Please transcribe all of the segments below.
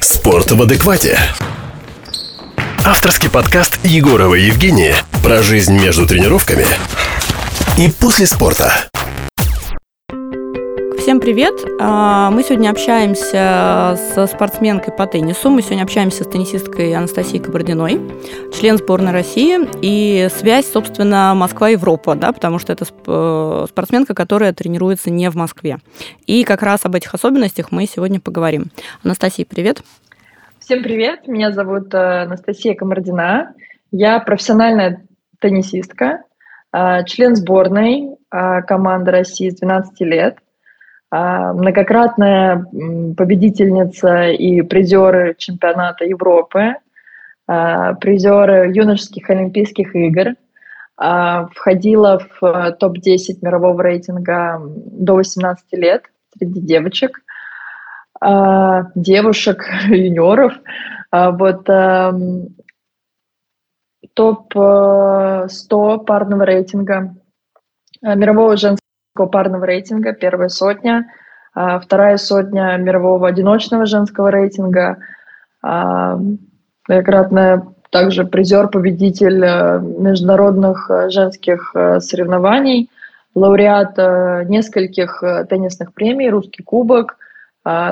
Спорт в адеквате. Авторский подкаст Егорова Евгения про жизнь между тренировками и после спорта. Всем привет! А, мы сегодня общаемся со спортсменкой по теннису. Мы сегодня общаемся с теннисисткой Анастасией Кабардиной, член сборной России. И связь, собственно, Москва-Европа, да, потому что это э, спортсменка, которая тренируется не в Москве. И как раз об этих особенностях мы сегодня поговорим. Анастасия, привет! Всем привет! Меня зовут э, Анастасия Комардина. Я профессиональная теннисистка, э, член сборной команды России с 12 лет – а, многократная победительница и призеры чемпионата Европы, а, призеры юношеских Олимпийских игр, а, входила в э, топ-10 мирового рейтинга до 18 лет среди девочек, девушек, юниоров. Вот эм, топ-100 э, парного рейтинга мирового женского парного рейтинга, первая сотня, а, вторая сотня мирового одиночного женского рейтинга, а, многократная также призер, победитель э, международных э, женских э, соревнований, лауреат нескольких теннисных премий, русский кубок –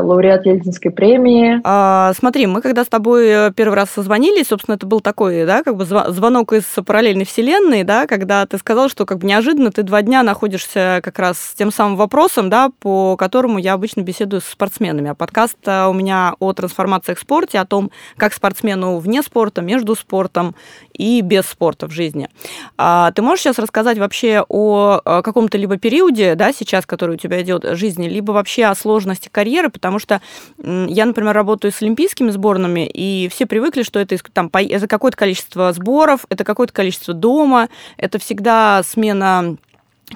лауреат Ельцинской премии. А, смотри, мы когда с тобой э, первый раз созвонились, собственно, это был такой, да, как бы звонок из параллельной вселенной, да, когда ты сказал, что как бы неожиданно ты два дня находишься как раз с тем самым вопросом, да, по которому я обычно беседую с спортсменами. А подкаст э, у меня о трансформациях в спорте, о том, как спортсмену вне спорта, между спортом и без спорта в жизни. А, ты можешь сейчас рассказать вообще о э, каком-то либо периоде, да, сейчас, который у тебя идет жизни, либо вообще о сложности карьеры, карьеры, потому что я, например, работаю с олимпийскими сборными, и все привыкли, что это, там, это какое-то количество сборов, это какое-то количество дома, это всегда смена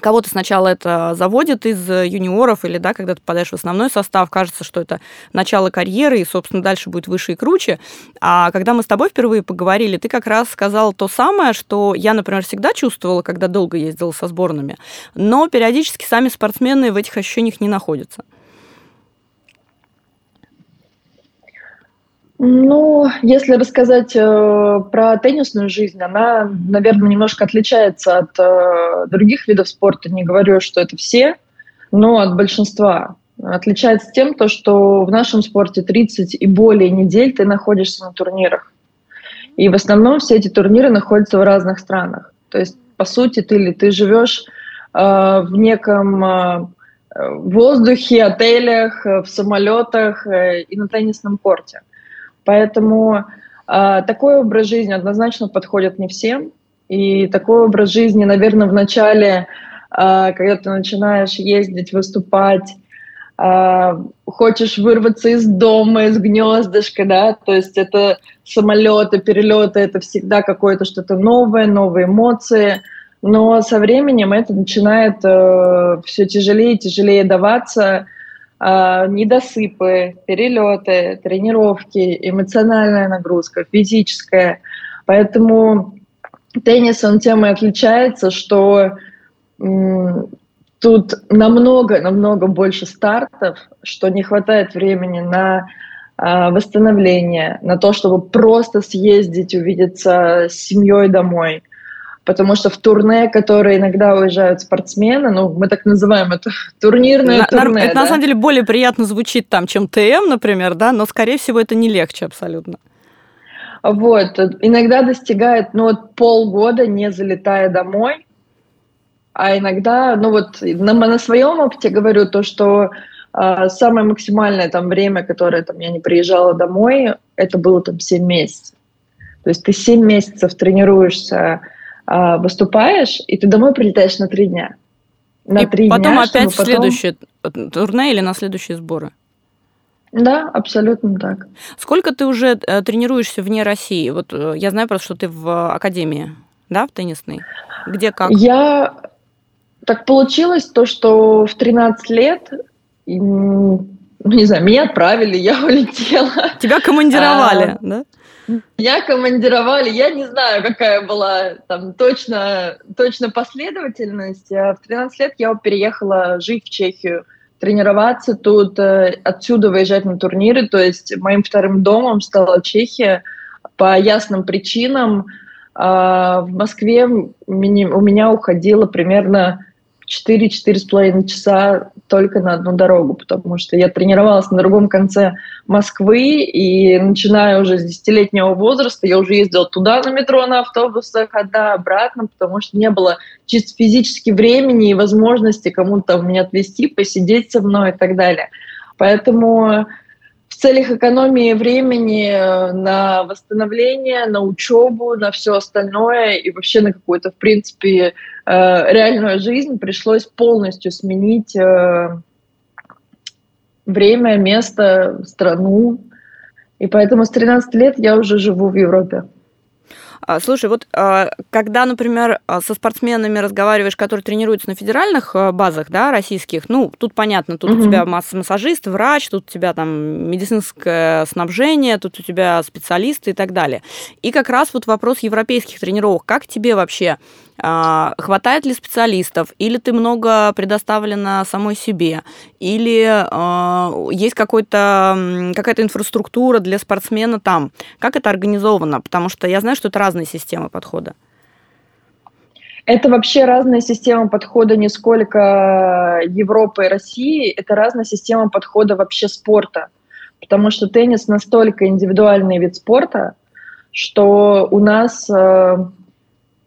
Кого-то сначала это заводит из юниоров, или, да, когда ты попадаешь в основной состав, кажется, что это начало карьеры, и, собственно, дальше будет выше и круче. А когда мы с тобой впервые поговорили, ты как раз сказал то самое, что я, например, всегда чувствовала, когда долго ездила со сборными, но периодически сами спортсмены в этих ощущениях не находятся. Ну, если рассказать э, про теннисную жизнь, она, наверное, немножко отличается от э, других видов спорта. Не говорю, что это все, но от большинства. Отличается тем, то, что в нашем спорте 30 и более недель ты находишься на турнирах. И в основном все эти турниры находятся в разных странах. То есть, по сути, ты, ты живешь э, в неком э, воздухе, отелях, в самолетах э, и на теннисном корте. Поэтому э, такой образ жизни однозначно подходит не всем. И такой образ жизни, наверное, в начале, э, когда ты начинаешь ездить, выступать, э, хочешь вырваться из дома, из гнездышка, да, то есть это самолеты, перелеты, это всегда какое-то что-то новое, новые эмоции. Но со временем это начинает э, все тяжелее и тяжелее даваться, недосыпы, перелеты, тренировки, эмоциональная нагрузка, физическая. Поэтому теннис, он тем и отличается, что тут намного-намного больше стартов, что не хватает времени на а, восстановление, на то, чтобы просто съездить, увидеться с семьей домой потому что в турне, которые иногда уезжают спортсмены, ну, мы так называем это турнирное на, турне. Это да? на самом деле более приятно звучит там, чем ТМ, например, да, но, скорее всего, это не легче абсолютно. Вот, иногда достигает, ну, вот полгода, не залетая домой, а иногда, ну, вот на, на своем опыте говорю то, что э, самое максимальное там время, которое там я не приезжала домой, это было там 7 месяцев. То есть ты 7 месяцев тренируешься а, выступаешь, и ты домой прилетаешь на три дня. На и три потом дня, опять потом... следующее турне или на следующие сборы? Да, абсолютно так. Сколько ты уже э, тренируешься вне России? Вот э, я знаю просто, что ты в академии, да, в теннисной. Где как? Я так получилось то, что в 13 лет, ну, не знаю, меня отправили, я улетела. Тебя командировали, а, да? Меня командировали, я не знаю, какая была там точно, точно последовательность. А в 13 лет я переехала жить в Чехию тренироваться тут, э, отсюда выезжать на турниры. То есть моим вторым домом стала Чехия по ясным причинам. А в Москве у меня уходило примерно 4-4,5 часа только на одну дорогу, потому что я тренировалась на другом конце Москвы, и начиная уже с десятилетнего возраста, я уже ездила туда на метро, на автобусах, одна обратно, потому что не было чисто физически времени и возможности кому-то меня отвезти, посидеть со мной и так далее. Поэтому в целях экономии времени э, на восстановление, на учебу, на все остальное и вообще на какую-то, в принципе, э, реальную жизнь пришлось полностью сменить э, время, место, страну. И поэтому с 13 лет я уже живу в Европе. А, слушай, вот а, когда, например, а, со спортсменами разговариваешь, которые тренируются на федеральных базах, да, российских, ну, тут понятно, тут угу. у тебя массажист, врач, тут у тебя там медицинское снабжение, тут у тебя специалисты и так далее. И как раз вот вопрос европейских тренировок. Как тебе вообще хватает ли специалистов, или ты много предоставлена самой себе, или э, есть какой-то, какая-то инфраструктура для спортсмена там. Как это организовано? Потому что я знаю, что это разные системы подхода. Это вообще разная система подхода не сколько Европы и России, это разная система подхода вообще спорта. Потому что теннис настолько индивидуальный вид спорта, что у нас э,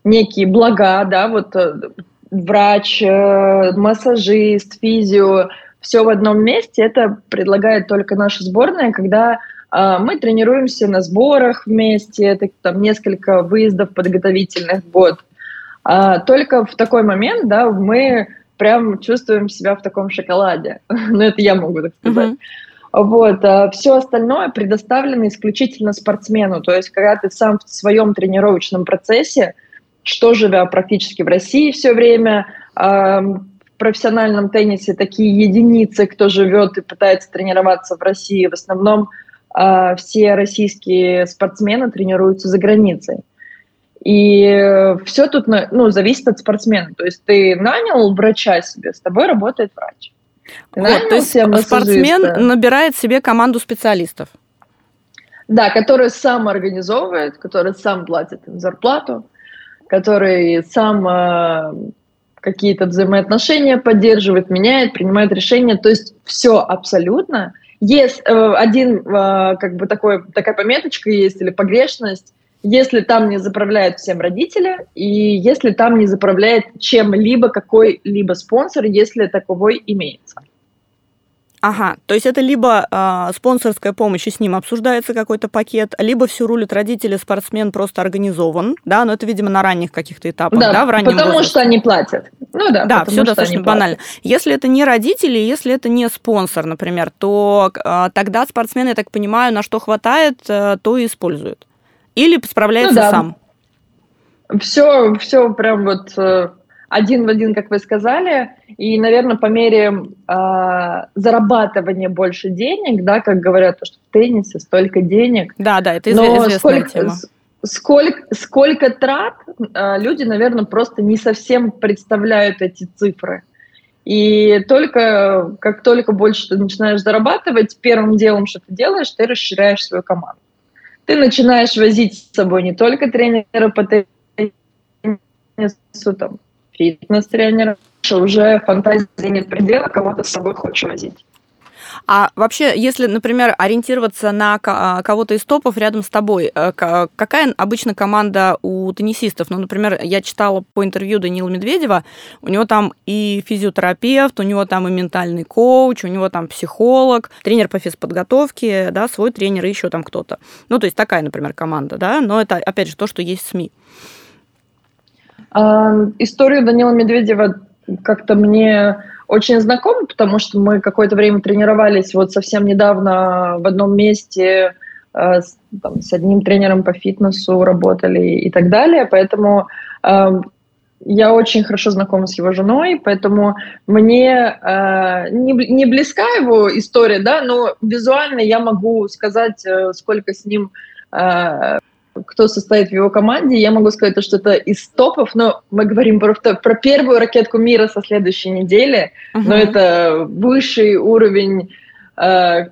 некие блага, да, вот э, врач, э, массажист, физио, все в одном месте, это предлагает только наша сборная, когда э, мы тренируемся на сборах вместе, это там несколько выездов подготовительных в год. А только в такой момент, да, мы прям чувствуем себя в таком шоколаде. ну, это я могу так сказать. Uh-huh. Вот, а все остальное предоставлено исключительно спортсмену. То есть, когда ты сам в своем тренировочном процессе, что живя практически в России все время. В профессиональном теннисе такие единицы, кто живет и пытается тренироваться в России. В основном а, все российские спортсмены тренируются за границей. И все тут ну, зависит от спортсмена. То есть ты нанял врача себе, с тобой работает врач. Ты вот, то есть спортсмен набирает себе команду специалистов. Да, который сам организовывает, который сам платит им зарплату который сам э, какие-то взаимоотношения поддерживает, меняет, принимает решения. То есть все абсолютно. Есть э, один, э, как бы такой, такая пометочка есть или погрешность, если там не заправляют всем родители, и если там не заправляет чем-либо какой-либо спонсор, если таковой имеется. Ага, то есть это либо э, спонсорская помощь, и с ним обсуждается какой-то пакет, либо все рулят родители, спортсмен просто организован, да, но это, видимо, на ранних каких-то этапах, да, да в раннем потому возрасте. что они платят. Ну да, да все достаточно банально. Если это не родители, если это не спонсор, например, то э, тогда спортсмен, я так понимаю, на что хватает, э, то и использует. Или справляется ну, да. сам. Все, все прям вот э, один в один, как вы сказали, и, наверное, по мере э, зарабатывания больше денег, да, как говорят, что в теннисе столько денег. Да, да, это известная сколько, тема. Сколько, сколько трат, э, люди, наверное, просто не совсем представляют эти цифры. И только как только больше ты начинаешь зарабатывать, первым делом, что ты делаешь, ты расширяешь свою команду. Ты начинаешь возить с собой не только тренера по теннису, там, фитнес-тренера, уже фантазии нет предела, кого-то с собой хочешь возить. А вообще, если, например, ориентироваться на а, кого-то из топов рядом с тобой, э, какая обычно команда у теннисистов? Ну, например, я читала по интервью Данила Медведева, у него там и физиотерапевт, у него там и ментальный коуч, у него там психолог, тренер по физподготовке, да, свой тренер и еще там кто-то. Ну, то есть такая, например, команда, да, но это, опять же, то, что есть в СМИ. Историю Данила Медведева как-то мне очень знакома, потому что мы какое-то время тренировались вот совсем недавно в одном месте э, с, там, с одним тренером по фитнесу работали и так далее, поэтому э, я очень хорошо знакома с его женой, поэтому мне э, не, не близка его история, да, но визуально я могу сказать, э, сколько с ним э, кто состоит в его команде. Я могу сказать, что это из топов, но мы говорим про, про первую ракетку мира со следующей недели, uh-huh. но это высший уровень, э,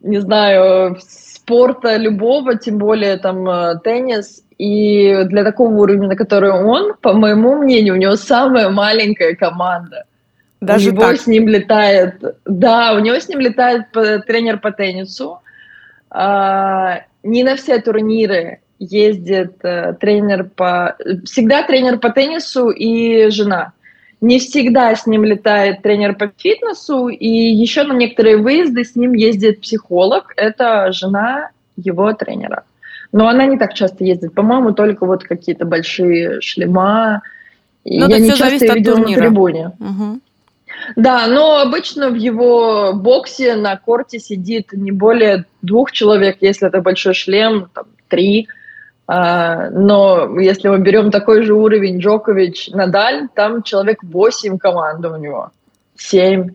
не знаю, спорта любого, тем более там э, теннис. И для такого уровня, на который он, по моему мнению, у него самая маленькая команда. Даже у него так? с ним летает, да, у него с ним летает тренер по теннису. А, не на все турниры ездит э, тренер по... Всегда тренер по теннису и жена. Не всегда с ним летает тренер по фитнесу, и еще на некоторые выезды с ним ездит психолог. Это жена его тренера. Но она не так часто ездит. По-моему, только вот какие-то большие шлема. Ну, я не часто ее видела турнира. на трибуне. Угу. Да, но обычно в его боксе на корте сидит не более двух человек, если это большой шлем, там, три. Но если мы берем такой же уровень Джокович, Надаль, там человек восемь команды у него, семь.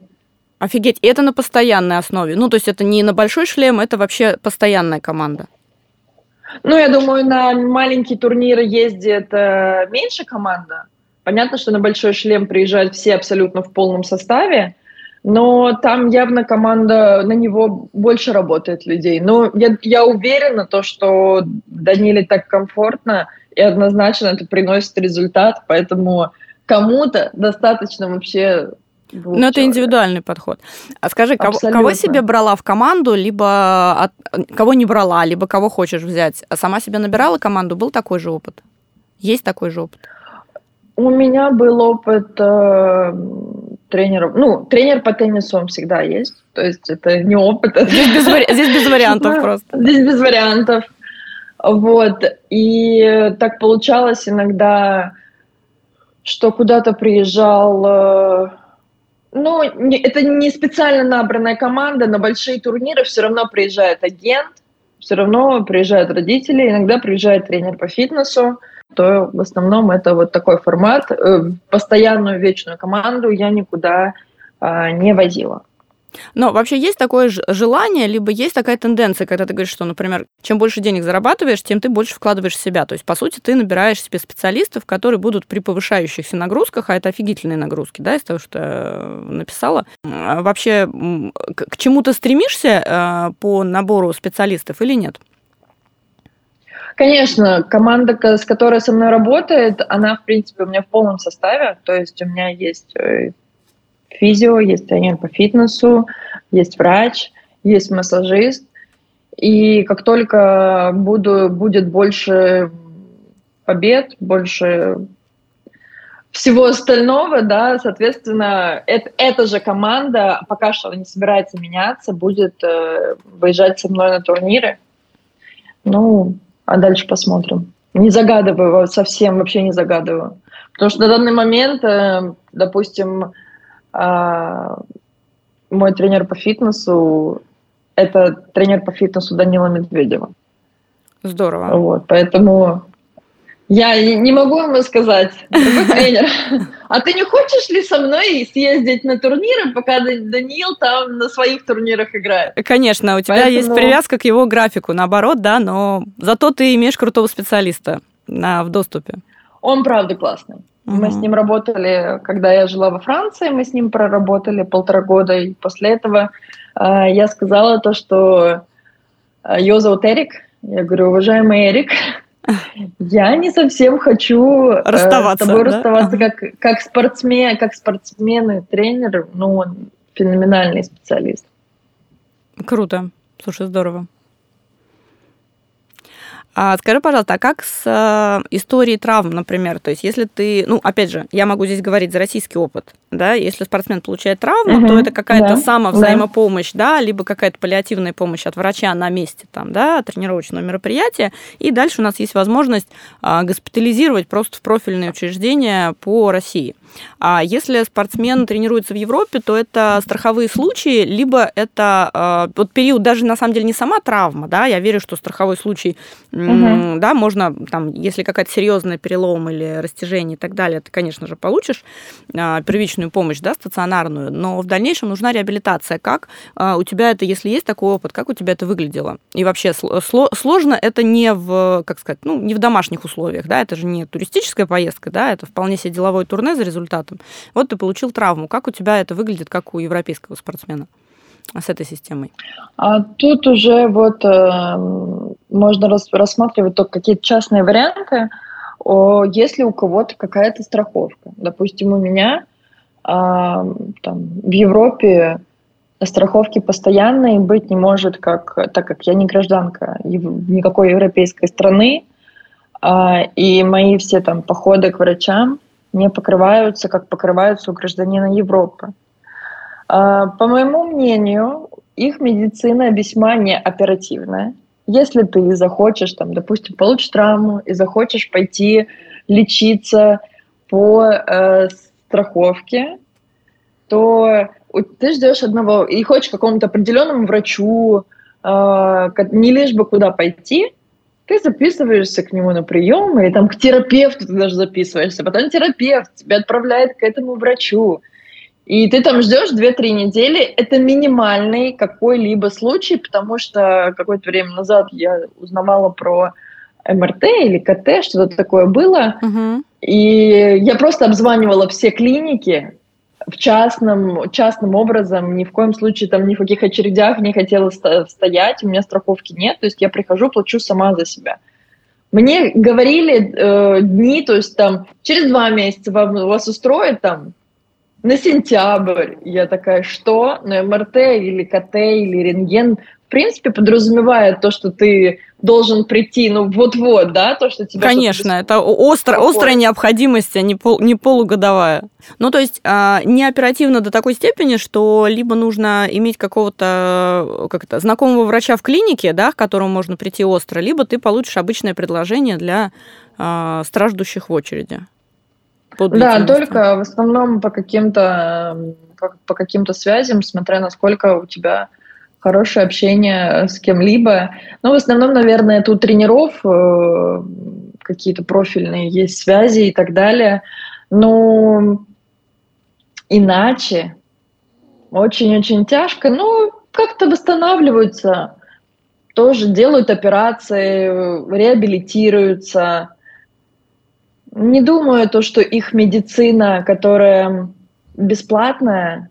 Офигеть, и это на постоянной основе. Ну, то есть это не на большой шлем, это вообще постоянная команда. Ну, я думаю, на маленькие турниры ездит э, меньше команда. Понятно, что на большой шлем приезжают все абсолютно в полном составе, но там явно команда, на него больше работает людей. Но я, я уверена, то, что Даниле так комфортно, и однозначно это приносит результат, поэтому кому-то достаточно вообще ну, это индивидуальный подход. А скажи, кого, кого себе брала в команду, либо от, кого не брала, либо кого хочешь взять? А сама себе набирала команду? Был такой же опыт? Есть такой же опыт? У меня был опыт э, тренеров. Ну, тренер по теннису он всегда есть. То есть это не опыт. Здесь без, вари... Здесь без вариантов просто. Здесь без вариантов. Вот. И так получалось иногда, что куда-то приезжал... Э, ну, это не специально набранная команда, на большие турниры все равно приезжает агент, все равно приезжают родители, иногда приезжает тренер по фитнесу, то в основном это вот такой формат. Э, постоянную вечную команду я никуда а, не возила. Но вообще есть такое желание, либо есть такая тенденция, когда ты говоришь, что, например, чем больше денег зарабатываешь, тем ты больше вкладываешь в себя. То есть, по сути, ты набираешь себе специалистов, которые будут при повышающихся нагрузках, а это офигительные нагрузки, да, из того, что написала. А вообще, к чему ты стремишься э, по набору специалистов или нет? Конечно, команда, с которой со мной работает, она, в принципе, у меня в полном составе. То есть у меня есть э, физио, есть тренер по фитнесу, есть врач, есть массажист. И как только буду, будет больше побед, больше всего остального, да, соответственно, это, эта же команда, пока что не собирается меняться, будет э, выезжать со мной на турниры. Ну, а дальше посмотрим. Не загадываю, совсем вообще не загадываю. Потому что на данный момент, э, допустим, а, мой тренер по фитнесу – это тренер по фитнесу Данила Медведева. Здорово. Вот, поэтому я не могу ему сказать, тренер, а ты не хочешь ли со мной съездить на турниры, пока Даниил там на своих турнирах играет? Конечно, у тебя Поэтому... есть привязка к его графику, наоборот, да, но зато ты имеешь крутого специалиста на, в доступе. Он правда классный. Угу. Мы с ним работали, когда я жила во Франции, мы с ним проработали полтора года, и после этого э, я сказала то, что э, зовут Эрик. Я говорю, уважаемый Эрик, я не совсем хочу расставаться, э, с тобой да? расставаться как, как спортсмен, как спортсмен и тренер. Ну, он феноменальный специалист. Круто. Слушай, здорово. А скажи, пожалуйста, а как с э, историей травм, например? То есть, если ты, ну, опять же, я могу здесь говорить за российский опыт, да, если спортсмен получает травму, угу, то это какая-то да, самовзаимопомощь, да. да, либо какая-то паллиативная помощь от врача на месте, там, да, тренировочного мероприятия, и дальше у нас есть возможность э, госпитализировать просто в профильные учреждения по России. А если спортсмен тренируется в Европе, то это страховые случаи, либо это э, вот период даже на самом деле не сама травма, да, я верю, что страховой случай угу. да, можно там, если какая-то серьезная перелом или растяжение и так далее, ты, конечно же, получишь а, первичную помощь, да, стационарную, но в дальнейшем нужна реабилитация. Как а, у тебя это, если есть такой опыт, как у тебя это выглядело? И вообще сложно это не в, как сказать, ну, не в домашних условиях, да, это же не туристическая поездка, да, это вполне себе деловой турне за результатом. Вот ты получил травму. Как у тебя это выглядит, как у европейского спортсмена? с этой системой? А тут уже вот э, можно рас, рассматривать только какие-то частные варианты. О, если у кого-то какая-то страховка, допустим, у меня э, там, в Европе страховки постоянной быть не может, как, так как я не гражданка никакой европейской страны, э, и мои все там походы к врачам не покрываются, как покрываются у гражданина Европы. А, по моему мнению, их медицина весьма неоперативная. Если ты захочешь, там, допустим, получишь травму и захочешь пойти лечиться по э, страховке, то ты ждешь одного и хочешь какому-то определенному врачу, э, не лишь бы куда пойти, ты записываешься к нему на прием, или там к терапевту ты даже записываешься, потом терапевт тебя отправляет к этому врачу. И ты там ждешь 2-3 недели. Это минимальный какой-либо случай, потому что какое-то время назад я узнавала про МРТ или КТ, что-то такое было. Uh-huh. И я просто обзванивала все клиники в частном, частным образом, ни в коем случае там ни в каких очередях не хотела стоять, у меня страховки нет, то есть я прихожу, плачу сама за себя. Мне говорили э, дни, то есть там через два месяца вам, вас устроит там на сентябрь. Я такая, что? На МРТ или КТ или рентген в принципе, подразумевает то, что ты должен прийти, ну, вот-вот, да, то, что тебе... Конечно, это остро, острая необходимость, а не, пол, не полугодовая. Ну, то есть а, не оперативно до такой степени, что либо нужно иметь какого-то, как это, знакомого врача в клинике, да, к которому можно прийти остро, либо ты получишь обычное предложение для а, страждущих в очереди. Да, только в основном по каким-то по, по каким-то связям, смотря насколько у тебя хорошее общение с кем-либо. Но в основном, наверное, это у тренеров э, какие-то профильные есть связи и так далее. Но иначе очень-очень тяжко. Ну, как-то восстанавливаются, тоже делают операции, реабилитируются. Не думаю, то, что их медицина, которая бесплатная,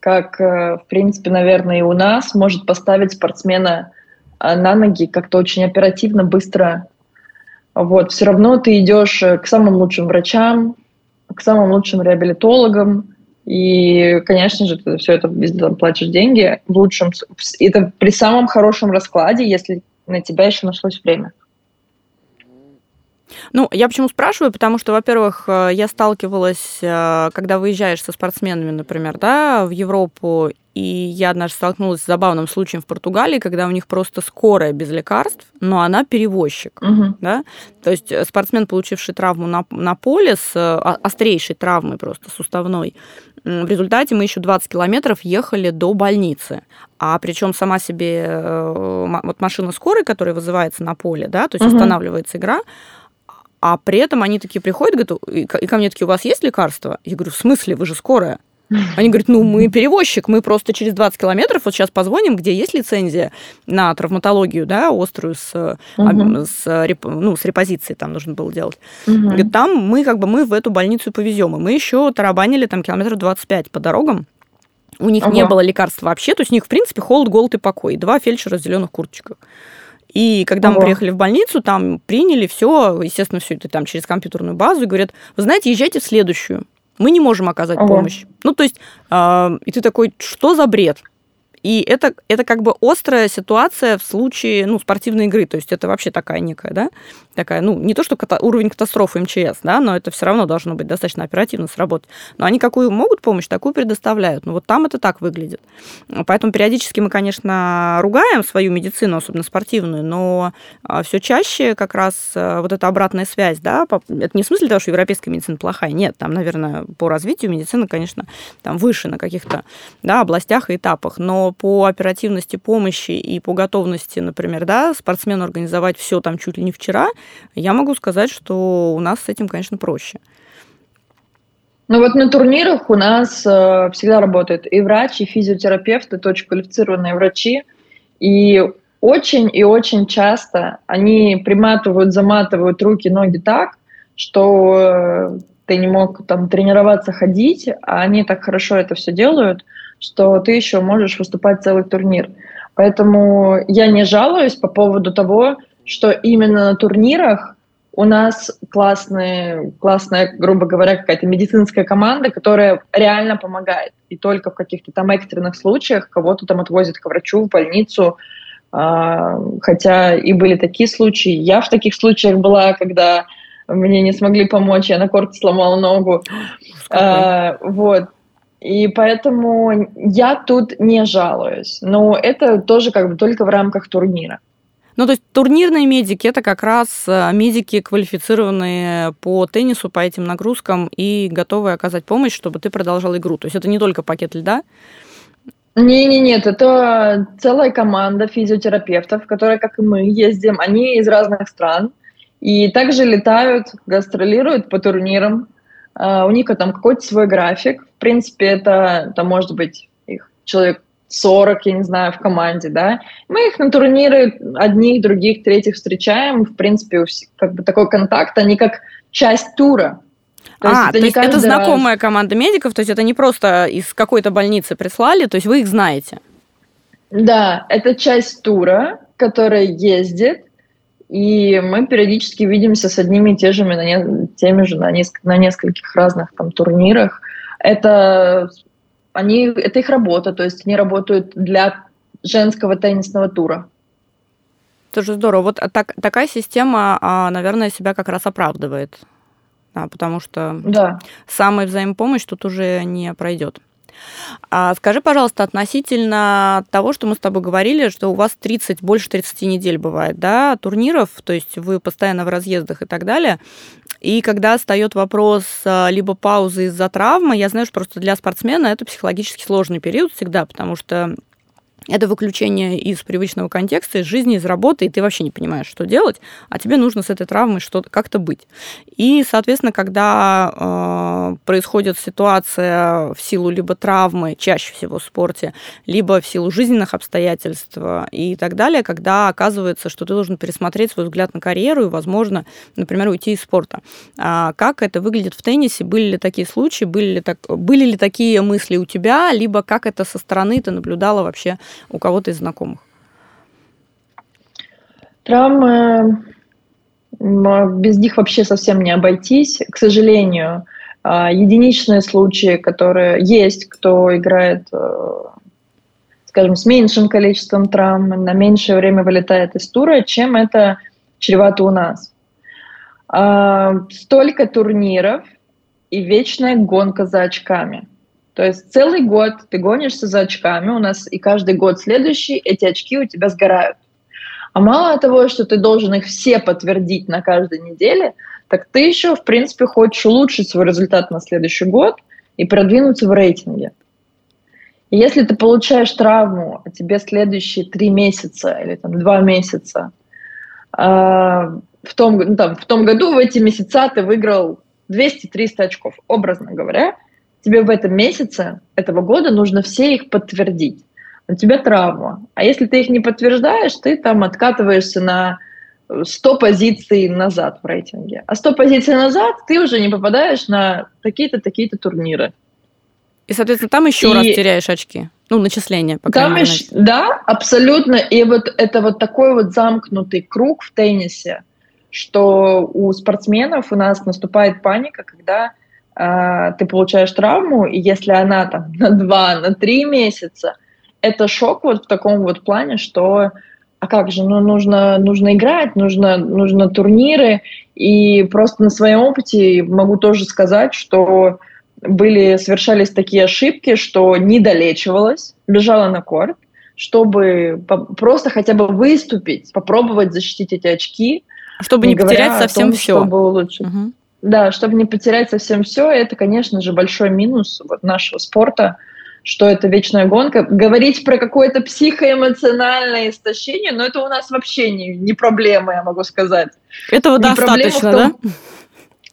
как, э, в принципе, наверное, и у нас, может поставить спортсмена э, на ноги как-то очень оперативно, быстро. Вот. Все равно ты идешь э, к самым лучшим врачам, к самым лучшим реабилитологам, и, конечно же, ты все это везде там платишь деньги в лучшем, это при самом хорошем раскладе, если на тебя еще нашлось время. Ну, я почему спрашиваю, потому что, во-первых, э, я сталкивалась, э, когда выезжаешь со спортсменами, например, да, в Европу, и я однажды столкнулась с забавным случаем в Португалии, когда у них просто скорая без лекарств, но она перевозчик. Угу. Да? То есть э, спортсмен, получивший травму на, на поле с острейшей травмой просто суставной, в результате мы еще 20 километров ехали до больницы. А причем сама себе вот машина скорой, которая вызывается на поле, да, то есть угу. останавливается игра, а при этом они такие приходят, говорят, и ко мне такие, у вас есть лекарства? Я говорю, в смысле, вы же скорая. Они говорят, ну, мы перевозчик, мы просто через 20 километров вот сейчас позвоним, где есть лицензия на травматологию, да, острую с, угу. с, ну, с репозицией там нужно было делать. Угу. Говорит, там мы как бы мы в эту больницу повезем. И мы еще тарабанили там километров 25 по дорогам. У них ага. не было лекарств вообще, то есть у них, в принципе, холод, голод и покой. Два фельдшера в зеленых курточках. И когда Ого. мы приехали в больницу, там приняли все, естественно, все это там через компьютерную базу, и говорят, вы знаете, езжайте в следующую. Мы не можем оказать Ого. помощь. Ну, то есть, э, и ты такой, что за бред? И это, это как бы острая ситуация в случае ну, спортивной игры. То есть это вообще такая некая, да, такая, ну, не то, что ката- уровень катастрофы МЧС, да, но это все равно должно быть достаточно оперативно сработать. Но они какую могут помощь, такую предоставляют. Но вот там это так выглядит. Поэтому периодически мы, конечно, ругаем свою медицину, особенно спортивную, но а, все чаще как раз а, вот эта обратная связь, да, это не в смысле того, что европейская медицина плохая, нет, там, наверное, по развитию медицины, конечно, там выше на каких-то да, областях и этапах, но по оперативности помощи и по готовности, например, да, спортсмену организовать все там чуть ли не вчера, я могу сказать, что у нас с этим, конечно, проще. Ну вот на турнирах у нас э, всегда работают и врач, и физиотерапевт, это очень квалифицированные врачи. И очень и очень часто они приматывают, заматывают руки, ноги так, что э, ты не мог там тренироваться, ходить, а они так хорошо это все делают, что ты еще можешь выступать целый турнир. Поэтому я не жалуюсь по поводу того, что именно на турнирах у нас классные, классная, грубо говоря, какая-то медицинская команда, которая реально помогает. И только в каких-то там экстренных случаях кого-то там отвозят к врачу, в больницу. А, хотя и были такие случаи. Я в таких случаях была, когда мне не смогли помочь, я на корте сломала ногу. А, вот. И поэтому я тут не жалуюсь. Но это тоже как бы только в рамках турнира. Ну, то есть турнирные медики это как раз э, медики, квалифицированные по теннису, по этим нагрузкам и готовые оказать помощь, чтобы ты продолжал игру. То есть это не только пакет льда. Не, не, нет, это целая команда физиотерапевтов, которые, как и мы, ездим. Они из разных стран и также летают, гастролируют по турнирам. Uh, у них там какой-то свой график. В принципе, это, это может быть их человек 40, я не знаю, в команде, да. Мы их на турниры одних, других, третьих встречаем. В принципе, как бы такой контакт, они как часть тура. То а, есть это, то есть это знакомая команда медиков, то есть это не просто из какой-то больницы прислали, то есть вы их знаете? Да, это часть тура, которая ездит, и мы периодически видимся с одними и те же, на не, теми же на, неск- на нескольких разных там турнирах. Это они, это их работа, то есть они работают для женского теннисного тура. Тоже здорово. Вот так, такая система, а, наверное, себя как раз оправдывает. Да, потому что да. самая взаимопомощь тут уже не пройдет. А скажи, пожалуйста, относительно того, что мы с тобой говорили, что у вас 30, больше 30 недель бывает, да, турниров, то есть вы постоянно в разъездах и так далее. И когда встает вопрос а, либо паузы из-за травмы, я знаю, что просто для спортсмена это психологически сложный период всегда, потому что это выключение из привычного контекста, из жизни, из работы, и ты вообще не понимаешь, что делать, а тебе нужно с этой травмой что как-то быть. И, соответственно, когда э, происходит ситуация в силу либо травмы, чаще всего в спорте, либо в силу жизненных обстоятельств и так далее, когда оказывается, что ты должен пересмотреть свой взгляд на карьеру и, возможно, например, уйти из спорта. А как это выглядит в теннисе? Были ли такие случаи? Были ли, так, были ли такие мысли у тебя? Либо как это со стороны ты наблюдала вообще у кого-то из знакомых? Травмы, без них вообще совсем не обойтись. К сожалению, а, единичные случаи, которые есть, кто играет, э, скажем, с меньшим количеством травм, на меньшее время вылетает из тура, чем это чревато у нас. А, столько турниров и вечная гонка за очками. То есть целый год ты гонишься за очками, у нас и каждый год следующий эти очки у тебя сгорают. А мало того, что ты должен их все подтвердить на каждой неделе, так ты еще, в принципе, хочешь улучшить свой результат на следующий год и продвинуться в рейтинге. И если ты получаешь травму, а тебе следующие три месяца или там, два месяца, э, в, том, ну, там, в том году в эти месяца ты выиграл 200-300 очков, образно говоря – тебе в этом месяце этого года нужно все их подтвердить. У тебя травма. А если ты их не подтверждаешь, ты там откатываешься на 100 позиций назад в рейтинге. А 100 позиций назад ты уже не попадаешь на такие-то, такие-то турниры. И, соответственно, там еще и... раз теряешь очки. Ну, начисление, по там мере. Еще, да, абсолютно. И вот это вот такой вот замкнутый круг в теннисе, что у спортсменов у нас наступает паника, когда ты получаешь травму, и если она там на два, на три месяца, это шок вот в таком вот плане, что а как же, ну нужно, нужно играть, нужно, нужно турниры, и просто на своем опыте могу тоже сказать, что были, совершались такие ошибки, что не долечивалась, бежала на корт, чтобы просто хотя бы выступить, попробовать защитить эти очки. Чтобы не, не потерять совсем том, все. Чтобы улучшить. Угу. Да, чтобы не потерять совсем все, это, конечно же, большой минус вот нашего спорта, что это вечная гонка. Говорить про какое-то психоэмоциональное истощение, но это у нас вообще не, не проблема, я могу сказать. Этого не достаточно, том,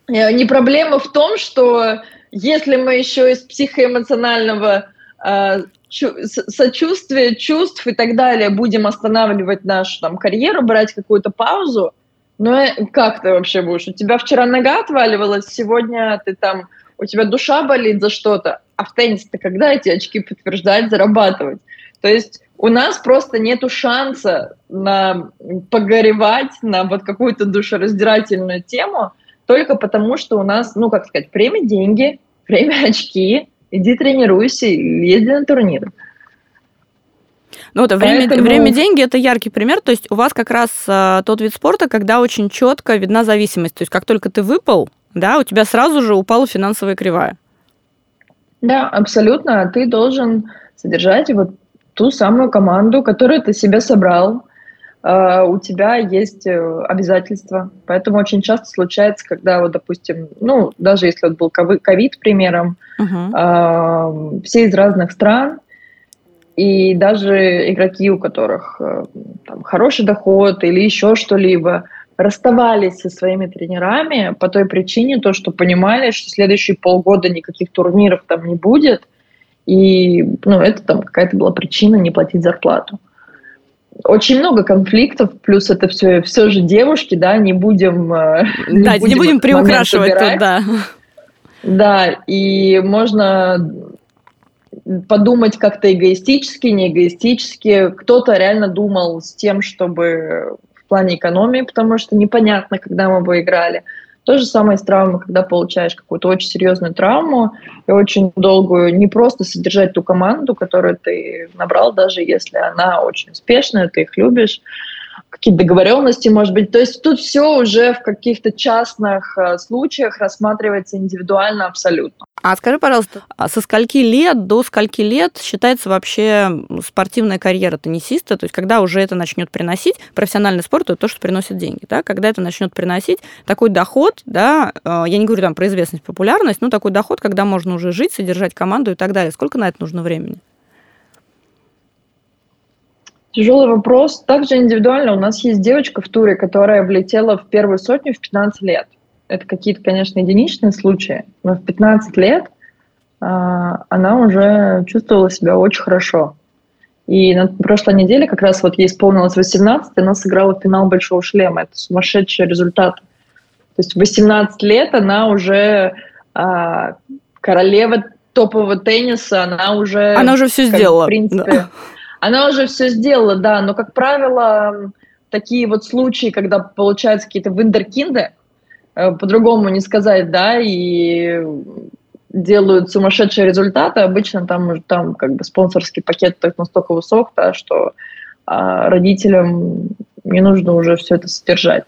да? Не проблема в том, что если мы еще из психоэмоционального э, сочувствия, чувств и так далее будем останавливать нашу там, карьеру, брать какую-то паузу, ну э, как ты вообще будешь? У тебя вчера нога отваливалась, сегодня ты там, у тебя душа болит за что-то, а в теннисе-то когда эти очки подтверждать, зарабатывать? То есть у нас просто нету шанса на погоревать на вот какую-то душераздирательную тему, только потому что у нас, ну, как сказать, время – деньги, время – очки, иди тренируйся, езди на турниры. Ну, это время, Поэтому... время деньги это яркий пример. То есть у вас как раз э, тот вид спорта, когда очень четко видна зависимость. То есть как только ты выпал, да, у тебя сразу же упала финансовая кривая. Да, абсолютно. Ты должен содержать вот ту самую команду, которую ты себе собрал. Uh, у тебя есть э, обязательства. Поэтому очень часто случается, когда, вот, допустим, ну, даже если вот был ковид примером, uh-huh. uh, все из разных стран, и даже игроки, у которых э, там, хороший доход или еще что-либо, расставались со своими тренерами по той причине, то, что понимали, что следующие полгода никаких турниров там не будет, и ну, это там какая-то была причина не платить зарплату. Очень много конфликтов, плюс это все, все же девушки, да, не будем... Э, не да, будем не будем приукрашивать тут, да. Да, и можно подумать как-то эгоистически, не эгоистически. Кто-то реально думал с тем, чтобы в плане экономии, потому что непонятно, когда мы выиграли. То же самое с травмой, когда получаешь какую-то очень серьезную травму и очень долгую, не просто содержать ту команду, которую ты набрал, даже если она очень успешная, ты их любишь, какие-то договоренности, может быть. То есть тут все уже в каких-то частных э, случаях рассматривается индивидуально абсолютно. А скажи, пожалуйста, а со скольки лет до скольки лет считается вообще спортивная карьера теннисиста? То есть когда уже это начнет приносить, профессиональный спорт – это то, что приносит деньги, да? Когда это начнет приносить такой доход, да, э, я не говорю там про известность, популярность, но такой доход, когда можно уже жить, содержать команду и так далее. Сколько на это нужно времени? Тяжелый вопрос. Также индивидуально у нас есть девочка в туре, которая влетела в первую сотню в 15 лет. Это какие-то, конечно, единичные случаи, но в 15 лет а, она уже чувствовала себя очень хорошо. И на прошлой неделе как раз вот ей исполнилось 18, она сыграла финал «Большого шлема». Это сумасшедший результат. То есть в 18 лет она уже а, королева топового тенниса, она уже... Она уже все как, сделала. В принципе, да. Она уже все сделала, да, но, как правило, такие вот случаи, когда получаются какие-то виндеркинды, э, по-другому не сказать, да, и делают сумасшедшие результаты, обычно там, там как бы спонсорский пакет так настолько высок, да, что а, родителям не нужно уже все это содержать.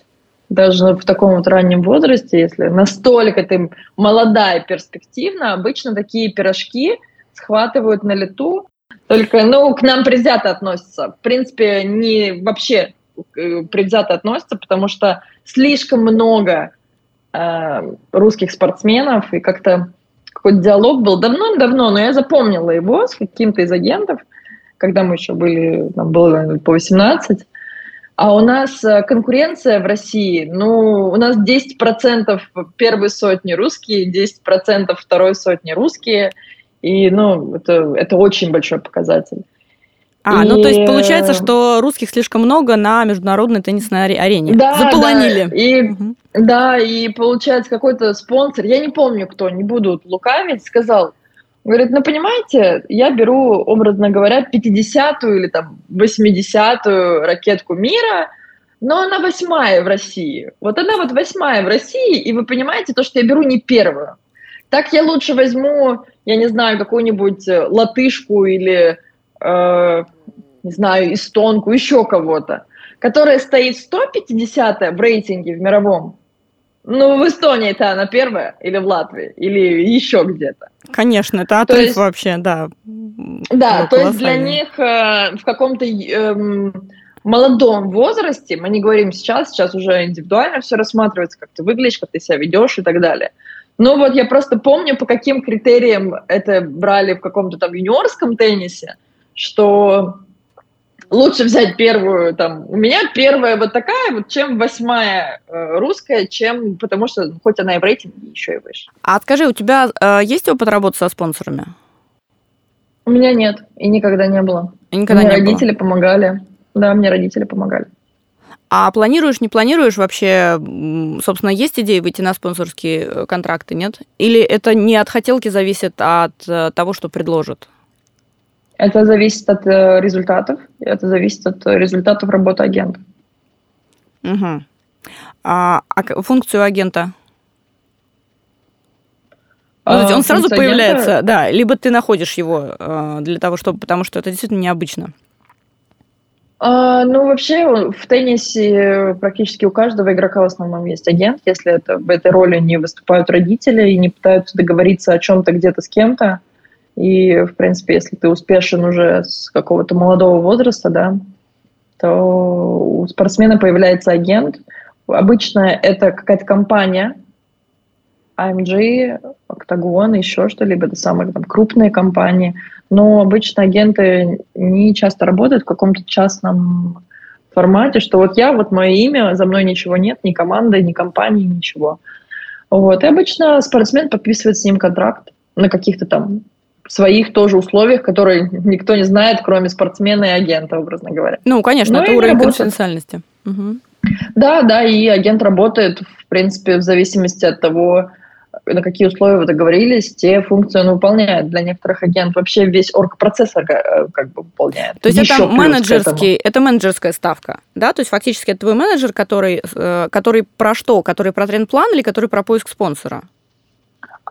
Даже в таком вот раннем возрасте, если настолько ты молодая и перспективна, обычно такие пирожки схватывают на лету, только, ну, к нам предвзято относятся. В принципе, не вообще э, предвзято относятся, потому что слишком много э, русских спортсменов, и как-то какой-то диалог был давно-давно, но я запомнила его с каким-то из агентов, когда мы еще были, нам было по 18. А у нас э, конкуренция в России, ну, у нас 10% первой сотни русские, 10% второй сотни русские – и, ну, это, это очень большой показатель. А, и... ну то есть получается, что русских слишком много на международной теннисной арене. Да, Заполонили. Да, и, угу. да, и получается какой-то спонсор, я не помню кто, не буду лукавить, сказал, говорит, ну понимаете, я беру, образно говоря, 50-ю или там 80-ю ракетку мира, но она восьмая в России. Вот она вот восьмая в России, и вы понимаете то, что я беру не первую. Так я лучше возьму, я не знаю, какую-нибудь э, латышку или, э, не знаю, эстонку, еще кого-то, которая стоит 150 в рейтинге в мировом. Ну, в Эстонии это она первая, или в Латвии, или еще где-то. Конечно, это отрыв есть, вообще, да. Да, то есть для них э, в каком-то э, молодом возрасте, мы не говорим сейчас, сейчас уже индивидуально все рассматривается, как ты выглядишь, как ты себя ведешь и так далее – Ну вот я просто помню, по каким критериям это брали в каком-то там юниорском теннисе, что лучше взять первую, там, у меня первая вот такая, вот, чем восьмая э, русская, чем, потому что хоть она и в рейтинге еще и выше. А скажи, у тебя э, есть опыт работы со спонсорами? У меня нет, и никогда не было. И никогда мне не родители было. помогали. Да, мне родители помогали. А планируешь, не планируешь вообще, собственно, есть идеи выйти на спонсорские э, контракты, нет? Или это не от хотелки зависит, а от э, того, что предложат? Это зависит от э, результатов, это зависит от результатов работы агента. Угу. А, а функцию агента? Ну, то есть А, он сразу появляется, агента- да, либо ты находишь его для того, чтобы, потому что это действительно необычно. А, ну, вообще, в теннисе практически у каждого игрока в основном есть агент, если это в этой роли не выступают родители и не пытаются договориться о чем-то где-то с кем-то. И, в принципе, если ты успешен уже с какого-то молодого возраста, да, то у спортсмена появляется агент. Обычно это какая-то компания, AMG, Octagon, еще что-либо, это самые там, крупные компании. Но обычно агенты не часто работают в каком-то частном формате, что вот я, вот мое имя, за мной ничего нет, ни команды, ни компании, ничего. Вот. И обычно спортсмен подписывает с ним контракт на каких-то там своих тоже условиях, которые никто не знает, кроме спортсмена и агента, образно говоря. Ну, конечно, Ну, это уровень работа. конфиденциальности. Мгм. Да, да, и агент работает, в принципе, в зависимости от того, на какие условия вы договорились, те функции он выполняет. Для некоторых агент вообще весь орг-процесс э, как бы выполняет. То есть Еще это менеджерский, это менеджерская ставка, да? То есть фактически это твой менеджер, который, э, который про что? Который про тренд-план или который про поиск спонсора?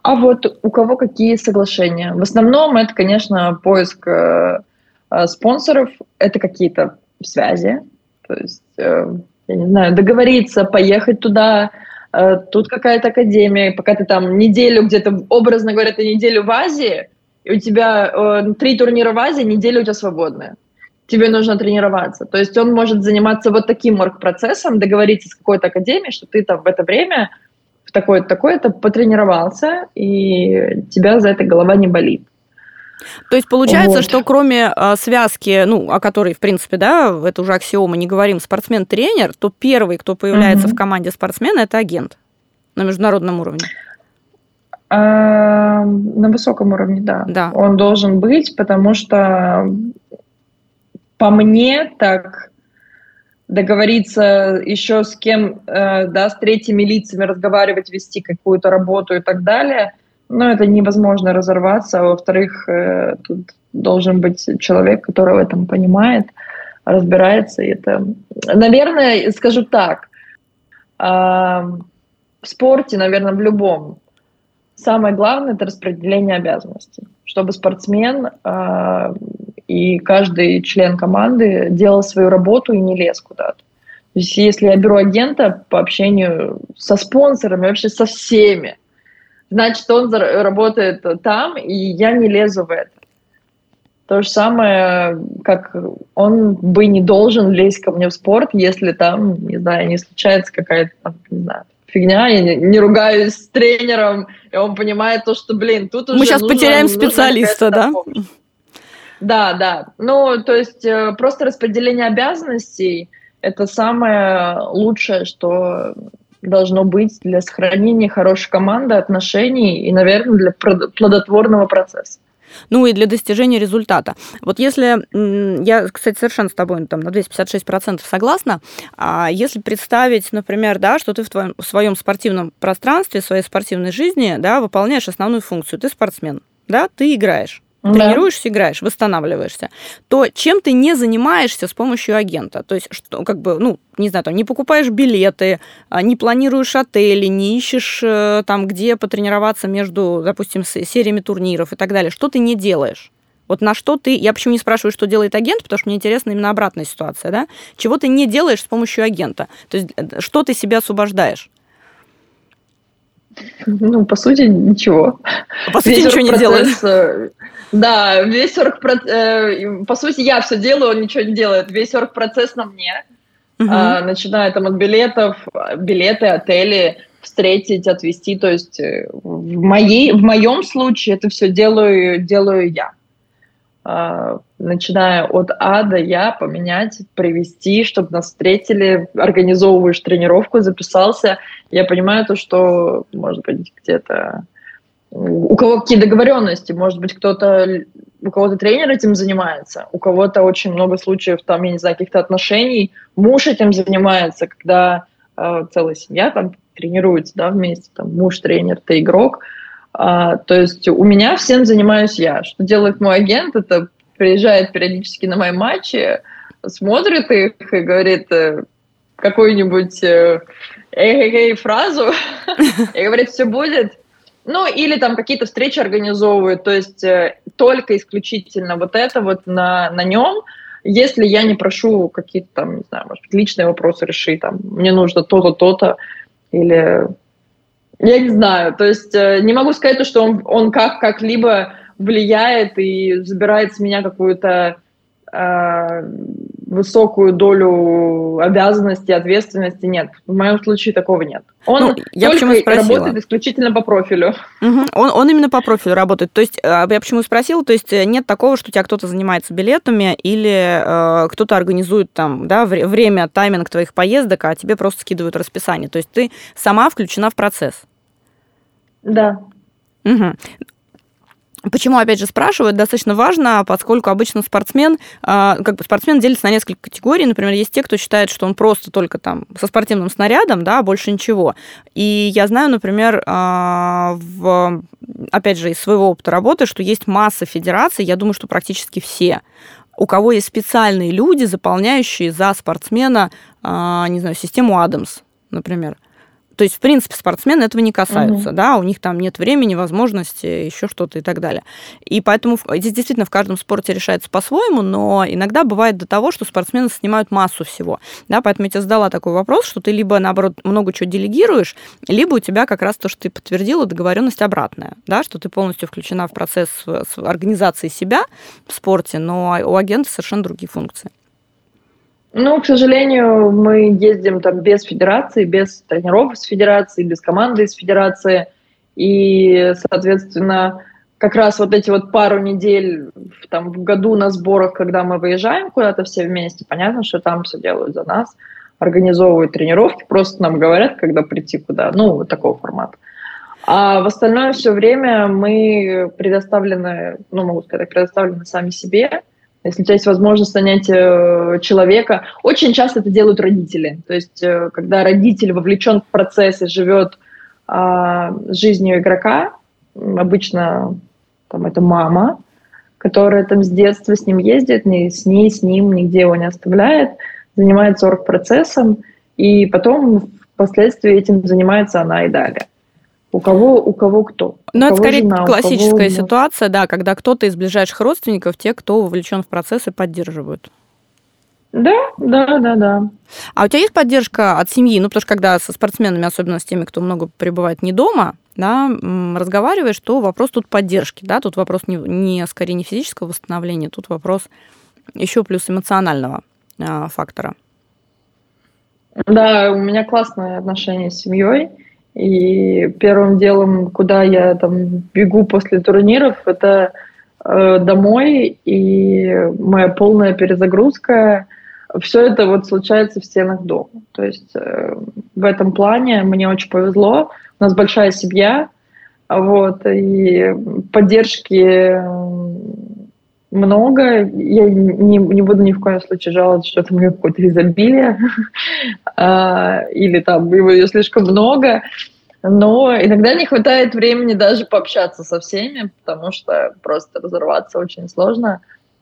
А вот у кого какие соглашения? В основном это, конечно, поиск э, э, спонсоров, это какие-то связи, то есть, э, я не знаю, договориться, поехать туда, тут какая-то академия, пока ты там неделю где-то, образно говоря, ты неделю в Азии, и у тебя э, три турнира в Азии, неделя у тебя свободная. Тебе нужно тренироваться. То есть он может заниматься вот таким процессом, договориться с какой-то академией, что ты там в это время в такое-то, такое-то потренировался, и тебя за это голова не болит. То есть получается, Вот. что кроме э, связки, ну, о которой, в принципе, да, это уже аксиома, не говорим, спортсмен-тренер, то первый, кто появляется Мгм. в команде спортсмена, это агент на международном уровне. А, на высоком уровне, да. Да. Он должен быть, потому что по мне так договориться еще с кем, э, да, с третьими лицами разговаривать, вести какую-то работу и так далее, ну, это невозможно разорваться. А во-вторых, э, тут должен быть человек, который в этом понимает, разбирается. И это, наверное, скажу так, а, в спорте, наверное, в любом, самое главное это распределение обязанностей, чтобы спортсмен э, и каждый член команды делал свою работу и не лез куда-то. То есть, если я беру агента по общению со спонсорами, вообще со всеми, значит, он работает там, и я не лезу в это. То же самое, как он бы не должен лезть ко мне в спорт, если там, не знаю, не случается какая-то, там, не знаю, фигня, я не, не ругаюсь с тренером, и он понимает то, что, блин, тут уже Мы сейчас нужно- потеряем нужна специалиста, да? помощь. Да, да. Ну, то есть э, просто распределение обязанностей – это самое лучшее, что должно быть для сохранения хорошей команды, отношений и, наверное, для плод- плодотворного процесса. Ну и для достижения результата. Вот если, я, кстати, совершенно с тобой там, на 256% согласна, а если представить, например, да, что ты в, твоем, в своем спортивном пространстве, в своей спортивной жизни да, выполняешь основную функцию, ты спортсмен, да, ты играешь. Да. тренируешься, играешь, восстанавливаешься, то чем ты не занимаешься с помощью агента? То есть, что, как бы, ну, не знаю, там, не покупаешь билеты, а, не планируешь отели, не ищешь э, там, где потренироваться между, допустим, сериями турниров и так далее. Что ты не делаешь? Вот на что ты... Я почему не спрашиваю, что делает агент, потому что мне интересна именно обратная ситуация, да? Чего ты не делаешь с помощью агента? То есть, э, что ты себя освобождаешь? Ну, по сути, ничего. По сути, Весь ничего не оргпроцесс, э, Да, весь оргпроцесс... По сути, я все делаю, он ничего не делает. Весь оргпроцесс на мне. Мгм. А, начиная там от билетов, билеты, отели, встретить, отвезти. То есть э, в, моей, в моем случае это все делаю, делаю я. А, начиная от А до Я, поменять, привести, чтобы нас встретили, организовываешь тренировку, записался. Я понимаю то, что, может быть, где-то у кого какие договоренности, может быть, кто-то, у кого-то тренер этим занимается, у кого-то очень много случаев, там, я не знаю, каких-то отношений, муж этим занимается, когда э, целая семья там тренируется, да, вместе, там, муж тренер, ты игрок, а, то есть у меня всем занимаюсь я. Что делает мой агент, это приезжает периодически на мои матчи, смотрит их и говорит э, какую-нибудь э, эй, фразу и говорит, все будет. Ну, или там какие-то встречи организовывают, то есть э, только исключительно вот это вот на, на нем, если я не прошу какие-то там, не знаю, может быть, личные вопросы решить, там, мне нужно то-то, то-то, или я не знаю, то есть э, не могу сказать, что он, он как, как-либо влияет и забирает с меня какую-то э, высокую долю обязанностей, ответственности. Нет, в моем случае такого нет. Он ну, я только работает исключительно по профилю. Угу. Он, он именно по профилю работает. То есть, э, я почему спросила, то есть нет такого, что у тебя кто-то занимается билетами или э, кто-то организует там, да, время, тайминг твоих поездок, а тебе просто скидывают расписание. То есть ты сама включена в процесс. Да. Угу. Почему, опять же, спрашивают, достаточно важно, поскольку обычно спортсмен, а, как бы спортсмен делится на несколько категорий. Например, есть те, кто считает, что он просто только там со спортивным снарядом, да, больше ничего. И я знаю, например, а, в, опять же, из своего опыта работы, что есть масса федераций, я думаю, что практически все, у кого есть специальные люди, заполняющие за спортсмена, а, не знаю, систему Адамс, например. То есть, в принципе, спортсмены этого не касаются, угу. да, у них там нет времени, возможности, еще что-то и так далее. И поэтому здесь действительно в каждом спорте решается по-своему, но иногда бывает до того, что спортсмены снимают массу всего, да, поэтому я тебе задала такой вопрос, что ты либо, наоборот, много чего делегируешь, либо у тебя как раз то, что ты подтвердила, договоренность обратная, да, что ты полностью включена в процесс организации себя в спорте, но у агента совершенно другие функции. Ну, к сожалению, мы ездим там без федерации, без тренеров из федерации, без команды из федерации. И, соответственно, как раз вот эти вот пару недель там, в году на сборах, когда мы выезжаем куда-то все вместе, понятно, что там все делают за нас, организовывают тренировки, просто нам говорят, когда прийти куда, ну, вот такого формата. А в остальное все время мы предоставлены, ну, могу сказать, предоставлены сами себе, если у тебя есть возможность нанять э, человека. Очень часто это делают родители. То есть, э, когда родитель вовлечен в процесс и живет э, жизнью игрока, обычно там это мама, которая там с детства с ним ездит, не, с ней, с ним, нигде его не оставляет, занимается орг-процессом, и потом впоследствии этим занимается она и далее. У кого, у кого кто? Ну, это скорее жена, классическая ситуация, да, когда кто-то из ближайших родственников, те, кто вовлечен в процесс и поддерживают. Да, да, да, да. А у тебя есть поддержка от семьи? Ну, потому что когда со спортсменами, особенно с теми, кто много пребывает не дома, да, разговариваешь, то вопрос тут поддержки, да, тут вопрос не, не скорее не физического восстановления, тут вопрос еще плюс эмоционального а, фактора. Да, у меня классные отношения с семьей. И первым делом, куда я там бегу после турниров, это э, домой и моя полная перезагрузка. Все это вот случается в стенах дома. То есть э, в этом плане мне очень повезло. У нас большая семья, вот, и поддержки много. Я не, не буду ни в коем случае жаловаться, что там какое-то изобилие а, или там его слишком много. Но иногда не хватает времени даже пообщаться со всеми, потому что просто разорваться очень сложно.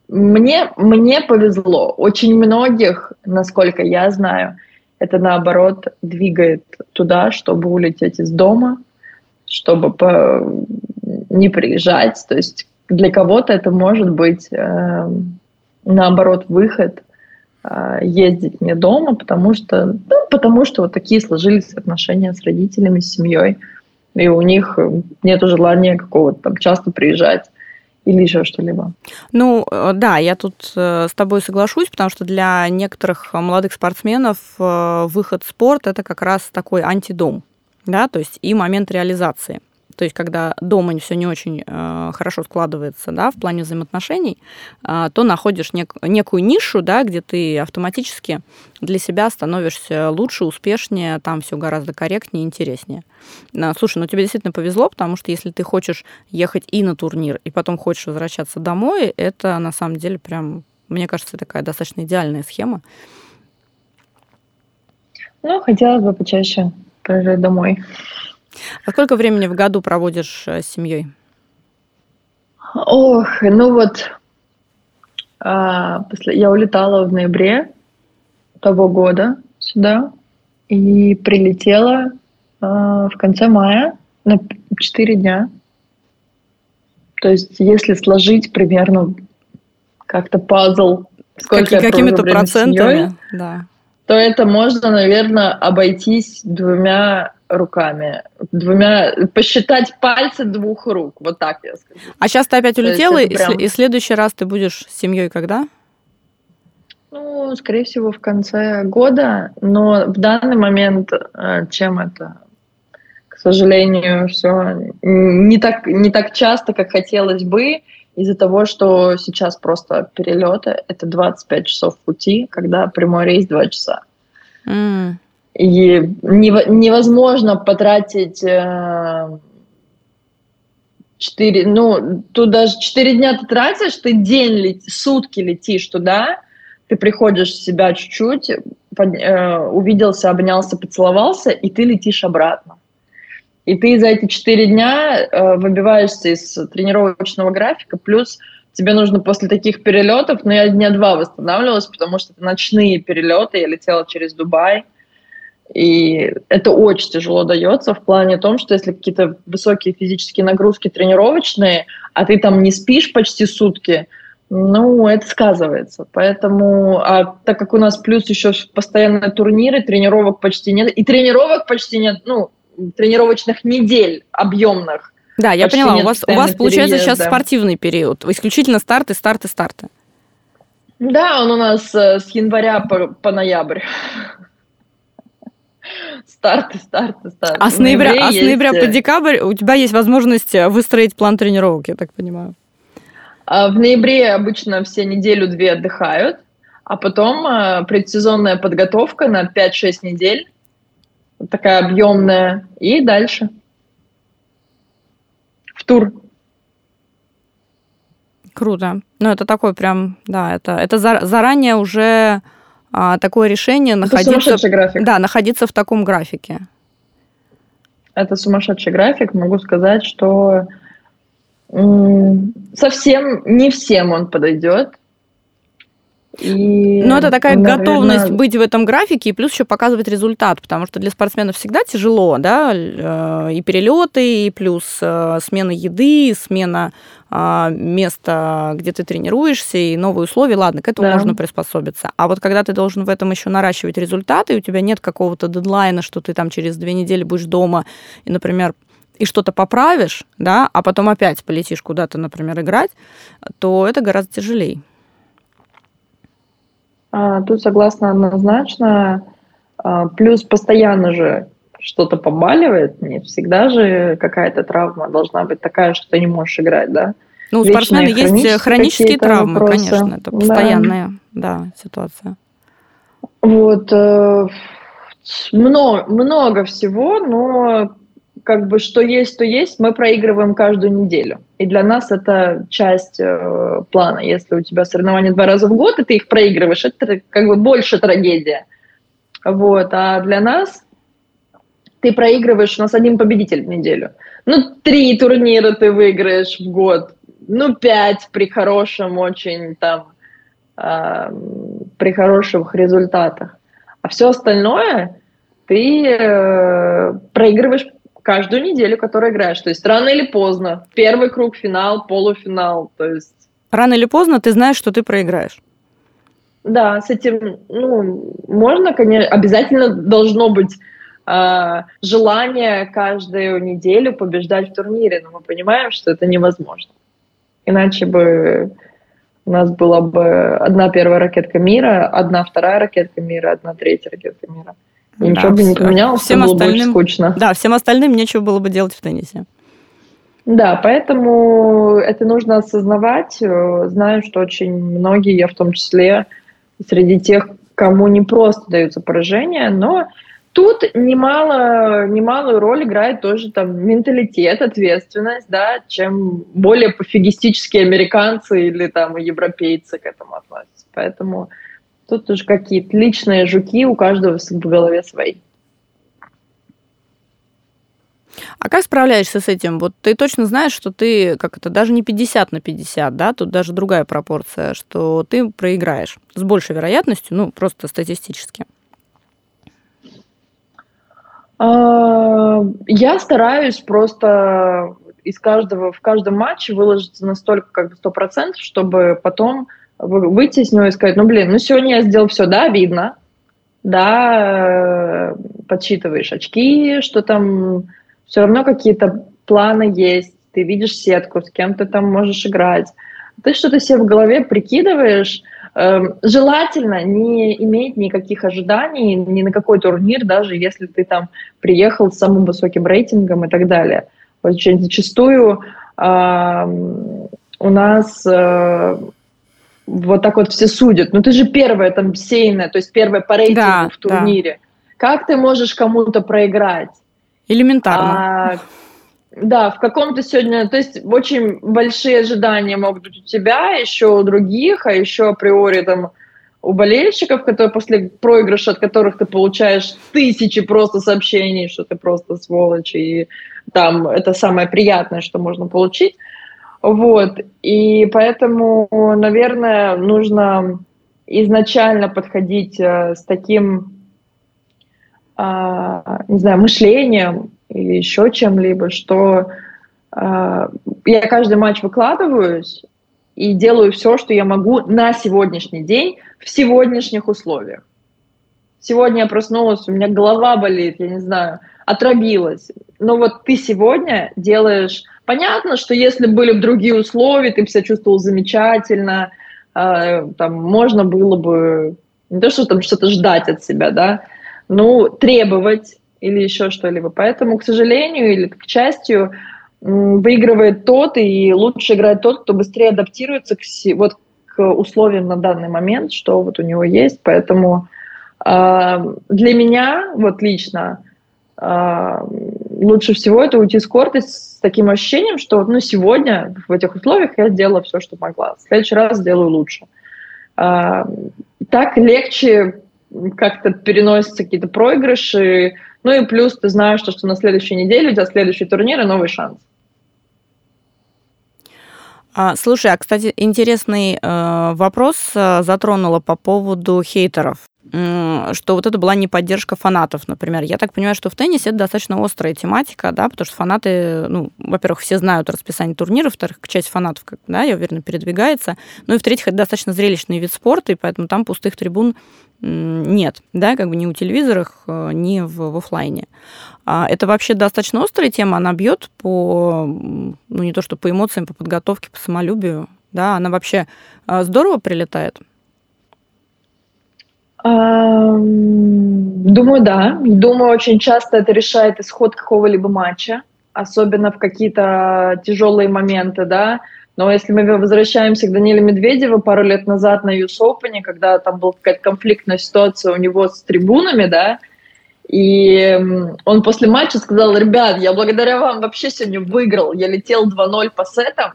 Мне, мне повезло. Очень многих, насколько я знаю, это наоборот двигает туда, чтобы улететь из дома, чтобы по... не приезжать. То есть для кого-то это может быть э, наоборот выход э, ездить не дома, потому что, ну, потому что вот такие сложились отношения с родителями, с семьей, и у них нет желания какого-то там часто приезжать или еще что-либо. Ну, э, да, я тут э, с тобой соглашусь, потому что для некоторых молодых спортсменов э, выход в спорт – это как раз такой антидом да, то есть и момент реализации. То есть, когда дома все не очень э, хорошо складывается, да, в плане взаимоотношений, э, то находишь нек- некую нишу, да, где ты автоматически для себя становишься лучше, успешнее, там все гораздо корректнее, интереснее. Э, слушай, ну тебе действительно повезло, потому что если ты хочешь ехать и на турнир, и потом хочешь возвращаться домой, это на самом деле прям, мне кажется, такая достаточно идеальная схема. Ну, хотелось бы почаще приезжать домой. А сколько времени в году проводишь э, с семьей? Ох, ну вот, а, я улетала в ноябре того года сюда и прилетела а, в конце мая на 4 дня. То есть, если сложить примерно как-то пазл, сколько Как, какими-то процентами, семьей, да. то это можно, наверное, обойтись двумя руками. Двумя... Посчитать пальцы двух рук. Вот так я скажу. А сейчас ты опять улетела, и, прям... и следующий раз ты будешь с семьей когда? Ну, скорее всего, в конце года. Но в данный момент, э, чем это? К сожалению, все не так, не так часто, как хотелось бы, из-за того, что сейчас просто перелеты — это 25 часов пути, когда прямой рейс 2 часа. Mm. И невозможно потратить э, четыре, ну, тут даже четыре дня ты тратишь, ты день, лети, сутки летишь туда, ты приходишь в себя чуть-чуть, под, э, увиделся, обнялся, поцеловался, и ты летишь обратно. И ты за эти четыре дня э, выбиваешься из тренировочного графика, плюс тебе нужно после таких перелетов, ну, я дня два восстанавливалась, потому что это ночные перелеты, я летела через Дубай, и это очень тяжело дается в плане том, что если какие-то высокие физические нагрузки тренировочные, а ты там не спишь почти сутки, ну, это сказывается. Поэтому, а так как у нас плюс еще постоянные турниры, тренировок почти нет, и тренировок почти нет, ну, тренировочных недель объемных. Да, я поняла, у вас, у вас получается сейчас спортивный период, исключительно старты, старты, старты. Да, он у нас э, с января по, по ноябрь. Старты, старты, старты. А с ноября, а с ноября по э, декабрь у тебя есть возможность э, выстроить план тренировок, я так понимаю. А в ноябре обычно все неделю-две отдыхают, а потом э, предсезонная подготовка на 5-6 недель, такая объемная, и дальше. В тур. Круто. Ну, это такой прям, да, это, это заранее уже а, такое решение находиться, график. Да, находиться в таком графике. Это сумасшедший график. Могу сказать, что совсем не всем он подойдет. И, Но это такая наверное... готовность быть в этом графике и плюс еще показывать результат, потому что для спортсменов всегда тяжело, да, э, и перелеты, и плюс э, смена еды, смена а, места, где ты тренируешься, и новые условия, ладно, к этому да. можно приспособиться. А вот когда ты должен в этом еще наращивать результаты, и у тебя нет какого-то дедлайна, что ты там через две недели будешь дома, и, например, и что-то поправишь, да, а потом опять полетишь куда-то, например, играть, то это гораздо тяжелее. А, тут согласна однозначно. А, плюс постоянно же что-то побаливает, не всегда же какая-то травма должна быть такая, что ты не можешь играть, да? Ну, у спортсмена есть хронические травмы, вопросы. конечно, это постоянная да. Да, ситуация. Вот, э, много, много всего, но как бы что есть, то есть, мы проигрываем каждую неделю. И для нас это часть э, плана. Если у тебя соревнования два раза в год, и ты их проигрываешь, это как бы больше трагедия. Вот. А для нас ты проигрываешь, у нас один победитель в неделю. Ну, три турнира ты выиграешь в год. Ну, пять при хорошем очень там, э, при хороших результатах. А все остальное ты э, проигрываешь каждую неделю, которую играешь. То есть рано или поздно. Первый круг, финал, полуфинал. То есть... Рано или поздно ты знаешь, что ты проиграешь. Да, с этим, ну, можно, конечно, обязательно должно быть э, желание каждую неделю побеждать в турнире, но мы понимаем, что это невозможно. Иначе бы у нас была бы одна первая ракетка мира, одна вторая ракетка мира, одна третья ракетка мира. Да, ничего бы не поменялось, всем было остальным, бы очень скучно. Да, всем остальным нечего было бы делать в теннисе. Да, поэтому это нужно осознавать. Э, знаю, что очень многие, я в том числе, среди тех, кому не просто даются поражения, но тут немало, немалую роль играет тоже там менталитет, ответственность, да, чем более пофигистические американцы или там европейцы к этому относятся. Поэтому тут уже какие-то личные жуки у каждого в голове свои. А как справляешься с этим? Вот ты точно знаешь, что ты, как это, даже не 50 на 50, да, тут даже другая пропорция, что ты проиграешь с большей вероятностью, ну, просто статистически. А, я стараюсь просто из каждого, в каждом матче выложиться настолько как бы 100%, чтобы потом выйти с него и сказать, ну, блин, ну, сегодня я сделал все, да, видно, да, э, подсчитываешь очки, что там все равно какие-то планы есть, ты видишь сетку, с кем ты там можешь играть. Ты что-то себе в голове прикидываешь, эм, Желательно не иметь никаких ожиданий ни на какой турнир, даже если ты там приехал с самым высоким рейтингом и так далее. Очень зачастую у нас э, вот так вот все судят. Ну ты же первая там сейная, то есть первая по рейтингу да, в турнире. Да. Как ты можешь кому-то проиграть? Элементарно. А, да, в каком-то сегодня, то есть очень большие ожидания могут быть у тебя, еще у других, а еще априори там у болельщиков, которые после проигрыша, от которых ты получаешь тысячи просто сообщений, что ты просто сволочь, и там это самое приятное, что можно получить. Вот, и поэтому, наверное, нужно изначально подходить э, с таким а, не знаю, мышлением или еще чем-либо, что а, я каждый матч выкладываюсь и делаю все, что я могу на сегодняшний день в сегодняшних условиях. Сегодня я проснулась, у меня голова болит, я не знаю, отравилась. Но вот ты сегодня делаешь... Понятно, что если были бы другие условия, ты бы себя чувствовал замечательно, э, там можно было бы не то, что там что-то ждать от себя, да, ну, требовать или еще что-либо. Поэтому, к сожалению или к счастью, выигрывает тот, и лучше играет тот, кто быстрее адаптируется к, вот, к условиям на данный момент, что вот у него есть. Поэтому э, для меня, вот лично, э, лучше всего это уйти с корта с таким ощущением, что ну, сегодня в этих условиях я сделала все, что могла. В следующий раз сделаю лучше. Э, так легче как-то переносятся какие-то проигрыши. Ну и плюс ты знаешь, что, что на следующей неделе у тебя следующий турнир и новый шанс. А, слушай, а, кстати, интересный э, вопрос э, затронула по поводу хейтеров что вот это была не поддержка фанатов, например. Я так понимаю, что в теннисе это достаточно острая тематика, да, потому что фанаты, ну, во-первых, все знают расписание турниров, во-вторых, часть фанатов, да, я уверена, передвигается, ну и в-третьих, это достаточно зрелищный вид спорта, и поэтому там пустых трибун нет, да, как бы ни у телевизорах, э, ни в, в офлайне. А это вообще достаточно острая тема, она бьет по, ну, не то что по эмоциям, по подготовке, по самолюбию, да, она вообще э, здорово прилетает. Думаю, да. Думаю, очень часто это решает исход какого-либо матча, особенно в какие-то тяжелые моменты, да. Но если мы возвращаемся к Даниле Медведеву пару лет назад на US Open, когда там была какая-то конфликтная ситуация у него с трибунами, да, и он после матча сказал, ребят, я благодаря вам вообще сегодня выиграл, я летел 2-0 по сетам,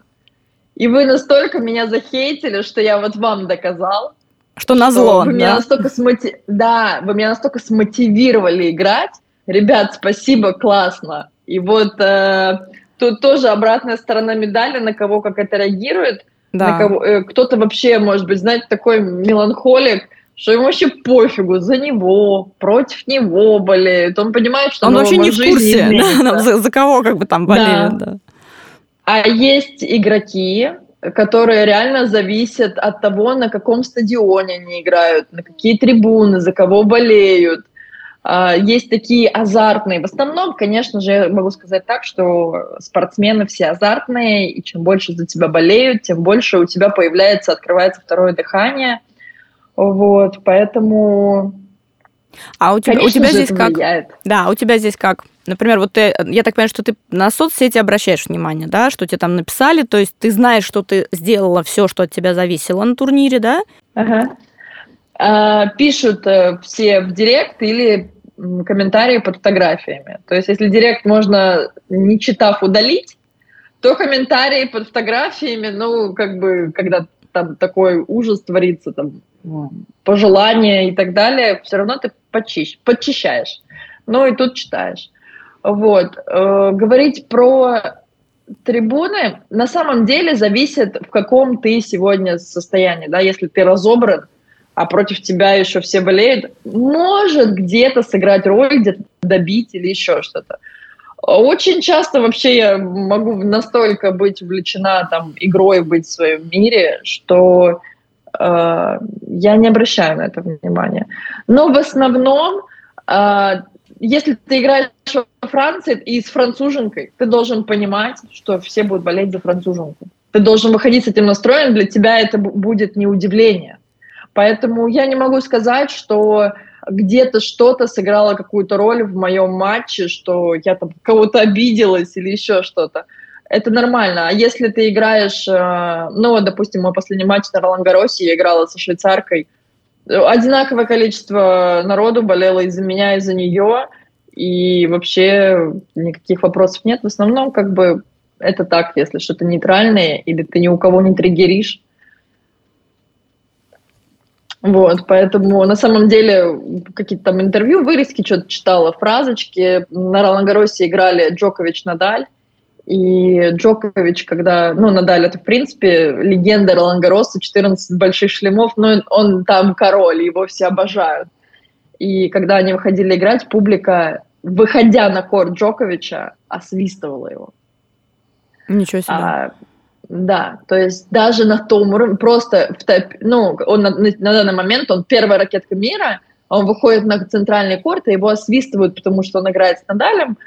и вы настолько меня захейтили, что я вот вам доказал, что на зло, вы да? Меня настолько смоти... Да, вы меня настолько смотивировали играть. Ребят, спасибо, классно. И вот э, тут тоже обратная сторона медали, на кого как это реагирует. Да. На кого, э, кто-то вообще, может быть, знаете, такой меланхолик, что ему вообще пофигу, за него, против него болеют. Он понимает, что он вообще не в курсе, да, за, за кого как бы там болеют. Да. Да. А есть игроки, которые реально зависят от того, на каком стадионе они играют, на какие трибуны, за кого болеют. А, есть такие азартные. В основном, конечно же, я могу сказать так, что спортсмены все азартные, и чем больше за тебя болеют, тем больше у тебя появляется, открывается второе дыхание. Вот, поэтому А у тебя, Конечно у тебя здесь как? влияет. Да, у тебя здесь как? Например, вот ты, я так понимаю, что ты на соцсети обращаешь внимание, да, что тебе там написали, то есть ты знаешь, что ты сделала все, что от тебя зависело на турнире, да? Ага. А, пишут э, все в директ или комментарии под фотографиями. То есть, если директ можно, не читав, удалить, то комментарии под фотографиями, ну, как бы, когда там такой ужас творится, там, пожелания и так далее, все равно ты почищ, подчищаешь. Ну, и тут читаешь. Вот. Э, говорить про трибуны на самом деле зависит, в каком ты сегодня состоянии. Да? Если ты разобран, а против тебя еще все болеют, может где-то сыграть роль, где-то добить или еще что-то. Очень часто вообще я могу настолько быть увлечена там игрой, быть в своем мире, что я не обращаю на это внимания. Но в основном, э, если ты играешь во Франции и с француженкой, ты должен понимать, что все будут болеть за француженку. Ты должен выходить с этим настроем, для тебя это будет не удивление. Поэтому я не могу сказать, что где-то что-то сыграло какую-то роль в моем матче, что я там кого-то обиделась или еще что-то. Это нормально. А если ты играешь, э, ну, допустим, мой последний матч на Ролангаросе, я играла со швейцаркой, одинаковое количество народу болело из-за меня, из-за нее, и вообще никаких вопросов нет. В основном, как бы, это так, если что-то нейтральное, или ты ни у кого не триггеришь, вот, поэтому на самом деле какие-то там интервью, вырезки, что-то читала, фразочки. На Ролангаросе играли Джокович, Надаль. И Джокович, когда, ну, Надаль, это, в принципе, легенда Ролангароса, 14 больших шлемов, но он там король, его все обожают. И когда они выходили играть, публика, выходя на корт Джоковича, освистывала его. Ничего себе. А, да, то есть даже на том уровне, просто, в топ, ну, он на, на данный момент, он первая ракетка мира, он выходит на центральный корт, и его освистывают, потому что он играет с Надалем.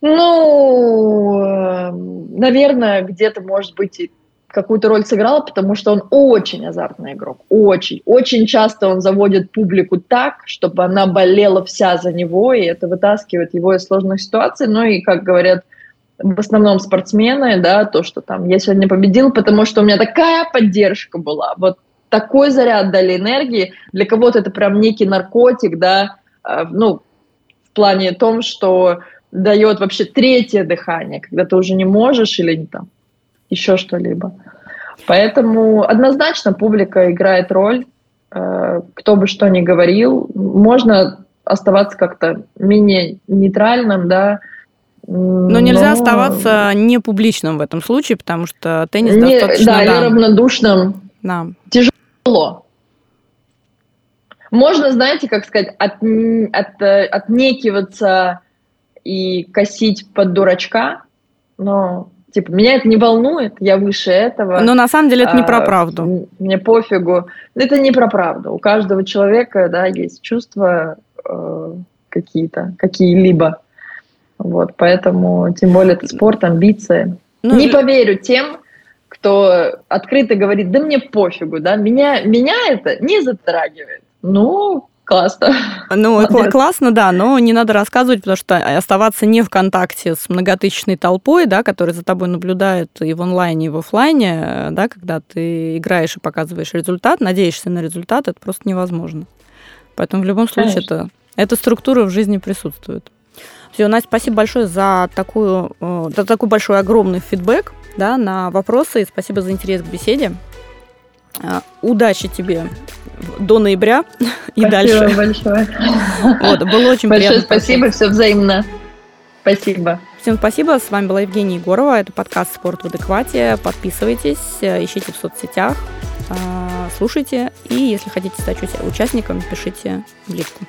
Ну, э, наверное, где-то, может быть, и какую-то роль сыграла, потому что он очень азартный игрок, очень. Очень часто он заводит публику так, чтобы она болела вся за него, и это вытаскивает его из сложных ситуаций. Ну и, как говорят в основном спортсмены, да, то, что там я сегодня победил, потому что у меня такая поддержка была, вот такой заряд дали энергии, для кого-то это прям некий наркотик, да, э, ну, в плане том, что дает вообще третье дыхание, когда ты уже не можешь или там еще что-либо. Поэтому однозначно публика играет роль, э, кто бы что ни говорил, можно оставаться как-то менее нейтральным, да, но нельзя но... оставаться не публичным в этом случае, потому что теннис не, достаточно... Да, да, или равнодушным. Да. Тяжело. Можно, знаете, как сказать, от, от, отнекиваться и косить под дурачка, но типа меня это не волнует, я выше этого. Но на самом деле это не про а, правду. Мне пофигу. Это не про правду. У каждого человека, да, есть чувства э, какие-то, какие-либо. Вот, поэтому, тем более, это спорт, амбиции. Ну, не поверю тем, кто открыто говорит, да мне пофигу, да, меня, меня это не затрагивает. Ну, классно. Ну, Молодец. классно, да, но не надо рассказывать, потому что оставаться не в контакте с многотысячной толпой, да, которая за тобой наблюдает и в онлайне, и в офлайне, да, когда ты играешь и показываешь результат, надеешься на результат, это просто невозможно. Поэтому в любом случае это, эта структура в жизни присутствует. Все, Настя, спасибо большое за, такую, э, за такой большой огромный фидбэк да, на вопросы. И спасибо за интерес к беседе. Э, удачи тебе до ноября и спасибо дальше. Спасибо большое. Вот, было очень большое приятно. спасибо, все взаимно. Спасибо. Всем спасибо. С вами была Евгения Егорова. Это подкаст «Спорт в адеквате». Подписывайтесь, э, ищите в соцсетях, слушайте. И если хотите стать участником, пишите в личку.